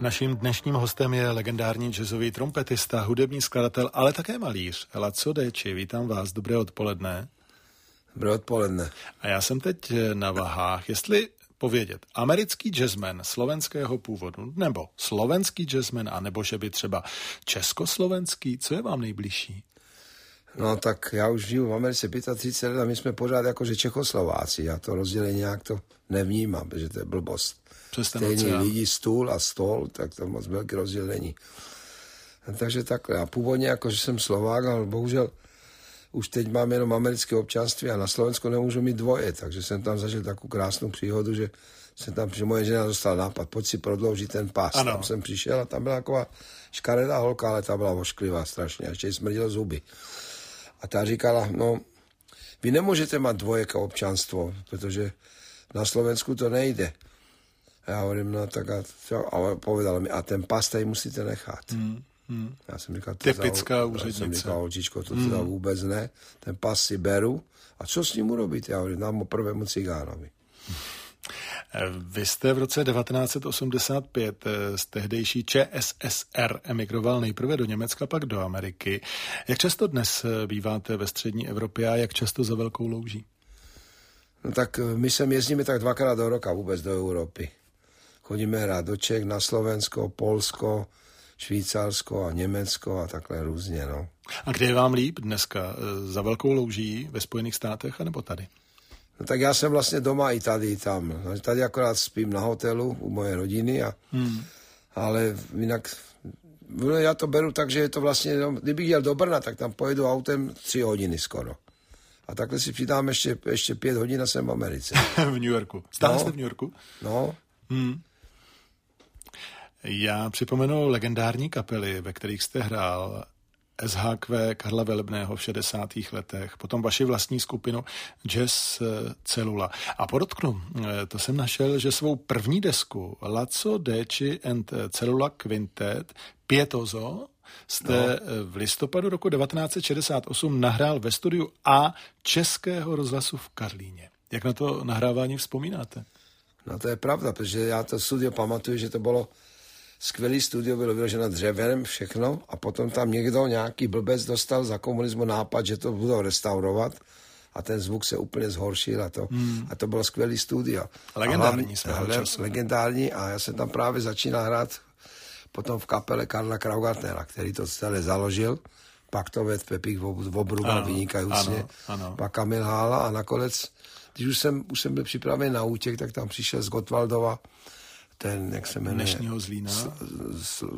Naším dnešním hostem je legendární jazzový trompetista, hudební skladatel, ale také malíř. Laco Deči, vítám vás, dobré odpoledne. Dobré odpoledne. A já jsem teď na vahách, jestli povědět americký jazzman slovenského původu, nebo slovenský jazzman, a nebo že by třeba československý, co je vám nejbližší? No tak já už žiju v Americe 35 let a my jsme pořád jakože Čechoslováci. Já to rozdělení nějak to nevnímám, protože to je blbost. Stejný lidi, stůl a stol, tak to moc velké rozdělení. Takže takhle. A původně jakože jsem Slovák, ale bohužel už teď mám jenom americké občanství a na Slovensku nemůžu mít dvoje, takže jsem tam zažil takovou krásnou příhodu, že jsem tam, že moje žena dostala nápad, pojď si prodloužit ten pás. Ano. Tam jsem přišel a tam byla taková škaredá holka, ale ta byla ošklivá strašně, a ještě jí smrdilo zuby. A ta říkala, no, vy nemůžete mít dvojeké občanstvo, protože na Slovensku to nejde. A já hovorím, no tak a, a povedala mi, a ten pas tady musíte nechat. Hmm. Hmm. Já jsem říkal, Typická úřednice. jsem říkal, holčičko, to teda hmm. vůbec ne. Ten pas si beru. A co s ním urobit? Já hovorím, dám ho prvému cigánovi. Vy jste v roce 1985 eh, z tehdejší ČSSR emigroval nejprve do Německa, pak do Ameriky. Jak často dnes eh, býváte ve střední Evropě a jak často za velkou louží? No tak eh, my sem jezdíme tak dvakrát do roka vůbec do Evropy. Chodíme rád do Čech, na Slovensko, Polsko, Švýcarsko a Německo a takhle různě. No. A kde je vám líp dneska? Za velkou louží ve Spojených státech anebo tady? No tak já jsem vlastně doma i tady, i tam. No, tady akorát spím na hotelu u moje rodiny, a, hmm. ale jinak no, já to beru tak, že je to vlastně, no, kdybych jel do Brna, tak tam pojedu autem tři hodiny skoro. A takhle si přidám ještě, ještě pět hodin a jsem v Americe. v New Yorku. Stále no, jste v New Yorku? No. Hmm. Já připomenu legendární kapely, ve kterých jste hrál. SHQ Karla Velebného v 60. letech, potom vaši vlastní skupinu Jazz eh, Celula. A podotknu, eh, to jsem našel, že svou první desku Laco Deci and Celula Quintet Pietozo jste no. Eh, v listopadu roku 1968 nahrál ve studiu A Českého rozhlasu v Karlíně. Jak na to nahrávání vzpomínáte? No to je pravda, protože já to studio pamatuju, že to bylo skvělý studio, bylo vyloženo dřevem, všechno a potom tam někdo, nějaký blbec dostal za komunismu nápad, že to budou restaurovat a ten zvuk se úplně zhoršil a to, hmm. a to bylo skvělý studio. Legendární a hlavně, Legendární a já jsem tam právě začínal hrát potom v kapele Karla Kraugartnera, který to celé založil, pak to vedl Pepík Vobruba vynikajícně, pak Kamil Hála a nakonec, když už jsem, už jsem byl připraven na útěk, tak tam přišel z Gotwaldova ten, jak se jmenuje? Dnešního Zlína.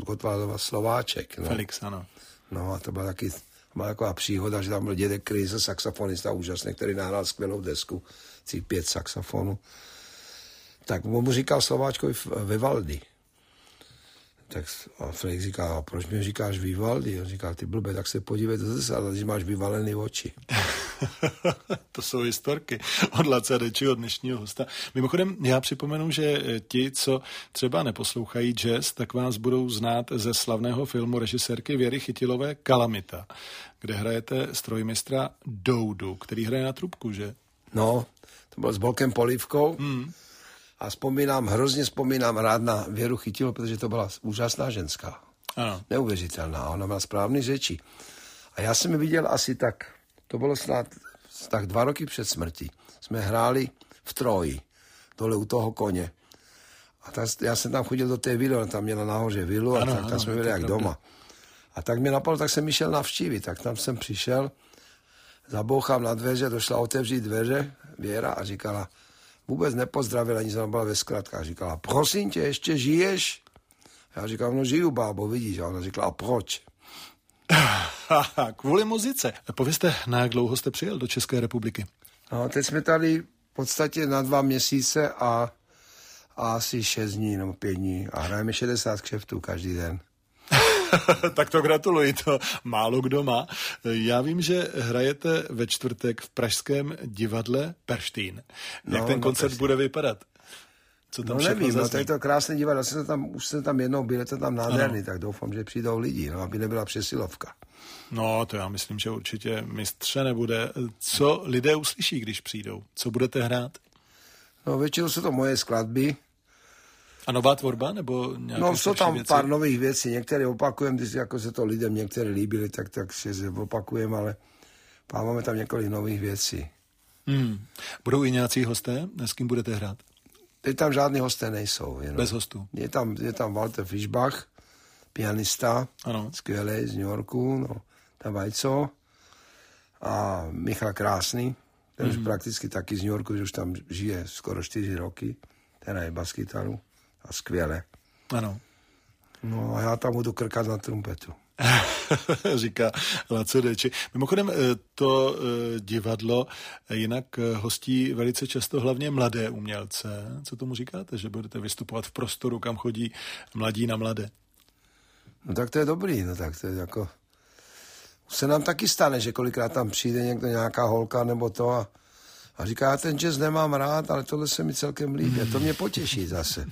Gotwaldova Slováček. No. Felix, ano. No a to byla taky byla taková příhoda, že tam byl dědek Krize, saxofonista úžasný, který nahrál skvělou desku, cích pět saxofonů. Tak mu říkal Slováčkovi Vivaldi. Tak a Felix říká, a proč mi říkáš Vivaldi? On říká, ty blbe, tak se podívej do zrcadla, když máš vyvalený oči. to jsou historky od Laca od dnešního hosta. Mimochodem, já připomenu, že ti, co třeba neposlouchají jazz, tak vás budou znát ze slavného filmu režisérky Věry Chytilové Kalamita, kde hrajete strojmistra Doudu, který hraje na trubku, že? No, to byl s Bolkem Polívkou. Hmm a vzpomínám, hrozně vzpomínám rád na Věru Chytilu, protože to byla úžasná ženská. Ano. Neuvěřitelná, ona měla správný řeči. A já jsem ji viděl asi tak, to bylo snad tak dva roky před smrtí. Jsme hráli v Troji, dole u toho koně. A ta, já jsem tam chodil do té vily, ona tam měla nahoře vilu a ano, tak, tam ano, jsme byli jak doma. A tak mě napadlo, tak jsem šel navštívit. Tak tam jsem přišel, zabouchám na dveře, došla otevřít dveře Věra a říkala, vůbec nepozdravila, ani jsem byla ve zkratkách. Říkala, prosím tě, ještě žiješ? Já říkám, no žiju, bábo, vidíš. A ona říkala, a proč? Kvůli muzice. Povězte, na jak dlouho jste přijel do České republiky? No, teď jsme tady v podstatě na dva měsíce a, a asi šest dní nebo pět dní a hrajeme 60 kšeftů každý den. tak to gratuluji, to málo kdo má. Já vím, že hrajete ve čtvrtek v pražském divadle Perštín. Jak no, ten no, koncert bude vypadat? Co tam no nevím, no, to je to krásné divadlo, jsem tam, už jsem tam jednou byl, je to tam nádherný, ano. tak doufám, že přijdou lidi, no, aby nebyla přesilovka. No, to já myslím, že určitě mistře nebude. Co lidé uslyší, když přijdou? Co budete hrát? No, většinou jsou to moje skladby, A nová tvorba, nebo nějaké No, jsou tam věci? pár nových věcí, některé opakujeme, když jako se to lidem některé líbily, tak, tak si opakujeme, ale máme tam několik nových věcí. Hmm. Budou i nějací hosté, s kým budete hrát? Teď tam žádný hosté nejsou. Jenom. Bez hostů? Je tam, je tam Walter Fischbach, pianista, ano. skvělý z New Yorku, no, tam Vajco a Michal Krásný, ten mm. už prakticky taky z New Yorku, že už tam žije skoro čtyři roky, ten je baskytaru a skvěle. Ano. No a já tam budu krkat na trumpetu. říká Laco Deči. Mimochodem eh, to eh, divadlo jinak eh, hostí velice často hlavně mladé umělce. Co tomu říkáte, že budete vystupovat v prostoru, kam chodí mladí na mladé? No tak to je dobrý, no tak to je jako... Se nám taky stane, že kolikrát tam přijde někdo, nějaká holka nebo to a, a říká, já ten jazz nemám rád, ale tohle se mi celkem líbí. A to mě potěší zase.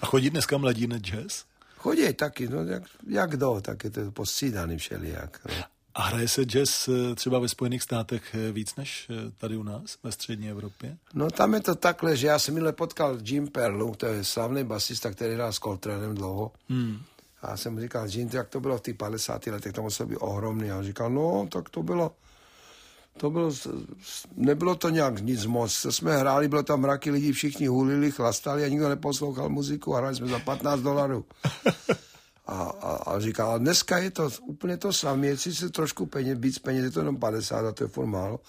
A chodí dneska mladí na jazz? Chodí taky, no jak, jak do, tak je to postřídaný všelijak. No. A hraje se jazz eh, třeba ve Spojených státech eh, víc než eh, tady u nás, ve střední Evropě? No tam je to takhle, že já jsem minule potkal Jim Perlu, to je slavný basista, který hrál s Coltranem dlouho. Hmm. A já jsem mu říkal, Jim, jak to bylo v těch 50. letech, to muselo být ohromný. A on říkal, no, tak to bylo, to bylo, nebylo to nějak nic moc. To jsme hráli, bylo tam mraky lidí, všichni hulili, chlastali a nikdo neposlouchal muziku a hráli jsme za 15 dolarů. A, a, a říkal, a dneska je to úplně to samé, je sice trošku peněz, víc peněz, je to jenom 50 a to je furt málo,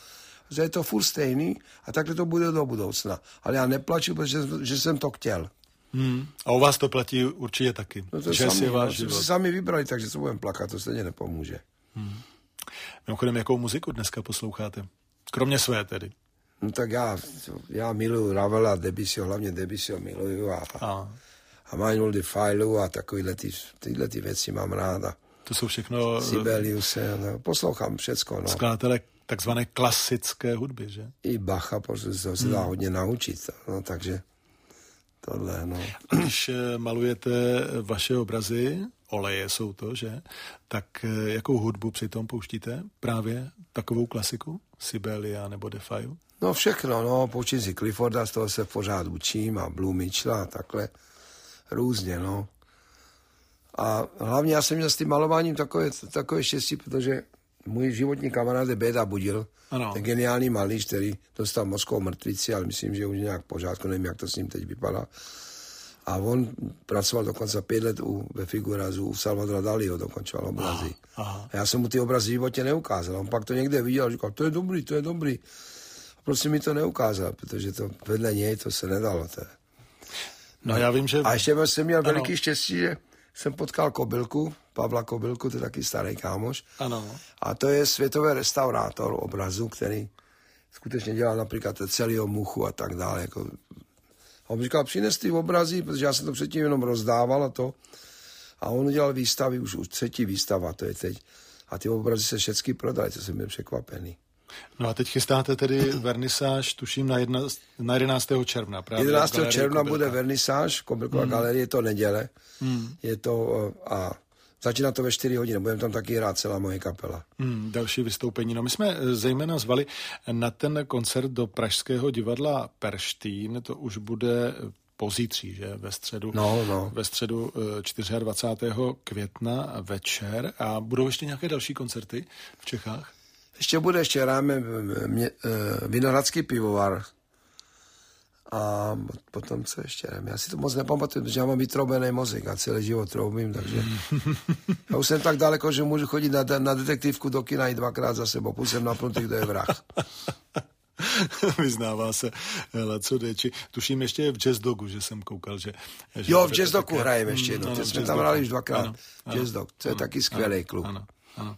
že je to furt stejný a takhle to bude do budoucna. Ale já neplaču, protože že jsem to chtěl. Hmm. A u vás to platí určitě taky. No to že sami, si váš no, sami vybrali, takže se budeme plakat, to stejně nepomůže. Hmm. Mimochodem, jakou muziku dneska posloucháte? Kromě své tedy. No tak já, já miluju Ravela, Debisio, hlavně Debisio miluju a, a. a Manuel de Failu a takovýhle ty, tyhle ty věci mám ráda. To jsou všechno... Sibelius, no, poslouchám všecko. No. Skladatele takzvané klasické hudby, že? I Bacha, protože to se dá hmm. hodně naučit, no, takže tohle, no. Když eh, malujete vaše obrazy, oleje jsou to, že? Tak eh, jakou hudbu přitom pouštíte? Právě takovou klasiku? Sibelia nebo Defaju? No všechno, no, poučím si Clifforda, z toho se pořád učím a Blue Mitchella a takhle různě, no. A hlavně já jsem měl s tím malováním takové, takové štěstí, protože můj životní kamarád je Beda Budil, ano. ten geniální malíř, který dostal mozkovou mrtvici, ale myslím, že už nějak pořádku, nevím, jak to s ním teď vypadá. A on pracoval dokonce pět let u, ve Figurazu, u Salvadora Daliho dokončoval obrazy. Aha. A já jsem mu ty obrazy v životě neukázal. On pak to někde viděl a říkal, to je dobrý, to je dobrý. A prostě mi to neukázal, protože to vedle něj to se nedalo. To. No já vím, že... A ještě jsem měl ano. veliký štěstí, že jsem potkal Kobylku, Pavla Kobylku, to je taky starý kámoš. Ano. A to je světový restaurátor obrazu, který skutečně dělal například celého muchu a tak dále. Jako... A on říkal, přines ty obrazy, protože já jsem to předtím jenom rozdával a to. A on udělal výstavy, už, už třetí výstava to je teď. A ty obrazy se všechny prodali, to jsem byl překvapený. No a teď chystáte tedy vernisáž, tuším, na, jedna, na 11. června. Právě 11. června Kobylka. bude vernisáž, Kobylková hmm. galerie, je to neděle. Hmm. Je to a Začíná to ve 4 hodiny, budeme tam taky hrát celá moje kapela. Hmm, další vystoupení. No my jsme eh, zejména zvali na ten koncert do Pražského divadla Perštín, to už bude pozítří, že ve středu, no, no. ve středu 24. Eh, května večer a budou ještě nějaké další koncerty v Čechách? Ještě bude, ještě hráme eh, Vinohradský pivovar a potom co ještě nevím. Já si to moc nepamatuju, protože já mám vytrobený mozek a celý život troubím, takže já už jsem tak daleko, že můžu chodit na, na detektivku do kina i dvakrát za sebou, půl jsem napnutý, kdo je vrah. Vyznává se Laco Deči. Tuším ještě v Jazz Dogu, že jsem koukal, že... že jo, v Jazz Dogu hrajeme ještě jednou. No, jsme tam hrali už dvakrát. Ano, Jazz Dog, to je ano, taky skvělý ano, klub. Ano. Ano.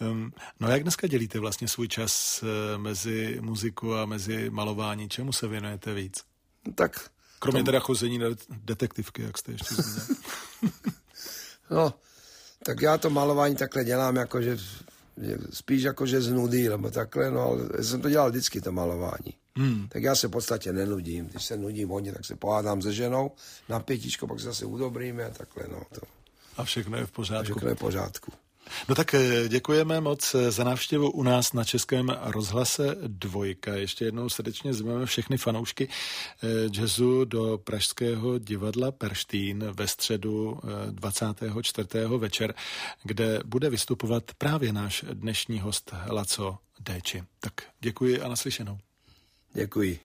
Um, no a jak dneska dělíte vlastně svůj čas uh, mezi muziku a mezi malování? Čemu se věnujete víc? Tak... Kromě tom... teda chození na detektivky, jak jste ještě zmínil. no, tak já to malování takhle dělám, jako že, že spíš jako že z nudy, nebo takhle, no ale já jsem to dělal vždycky, to malování. Hmm. Tak já se v podstatě nenudím. Když se nudím hodně, tak se pohádám se ženou na pětičko, pak se zase udobríme a takhle, no. To. A všechno je v pořádku. A všechno je v pořádku. No tak eh, děkujeme moc eh, za návštěvu u nás na Českém rozhlase Dvojka. Ještě jednou srdečně zveme všechny fanoušky eh, jazzu do Pražského divadla Perštín ve středu 24. večer, kde bude vystupovat právě náš dnešní host Laco Déči. Tak děkuji a naslyšenou. Děkuji.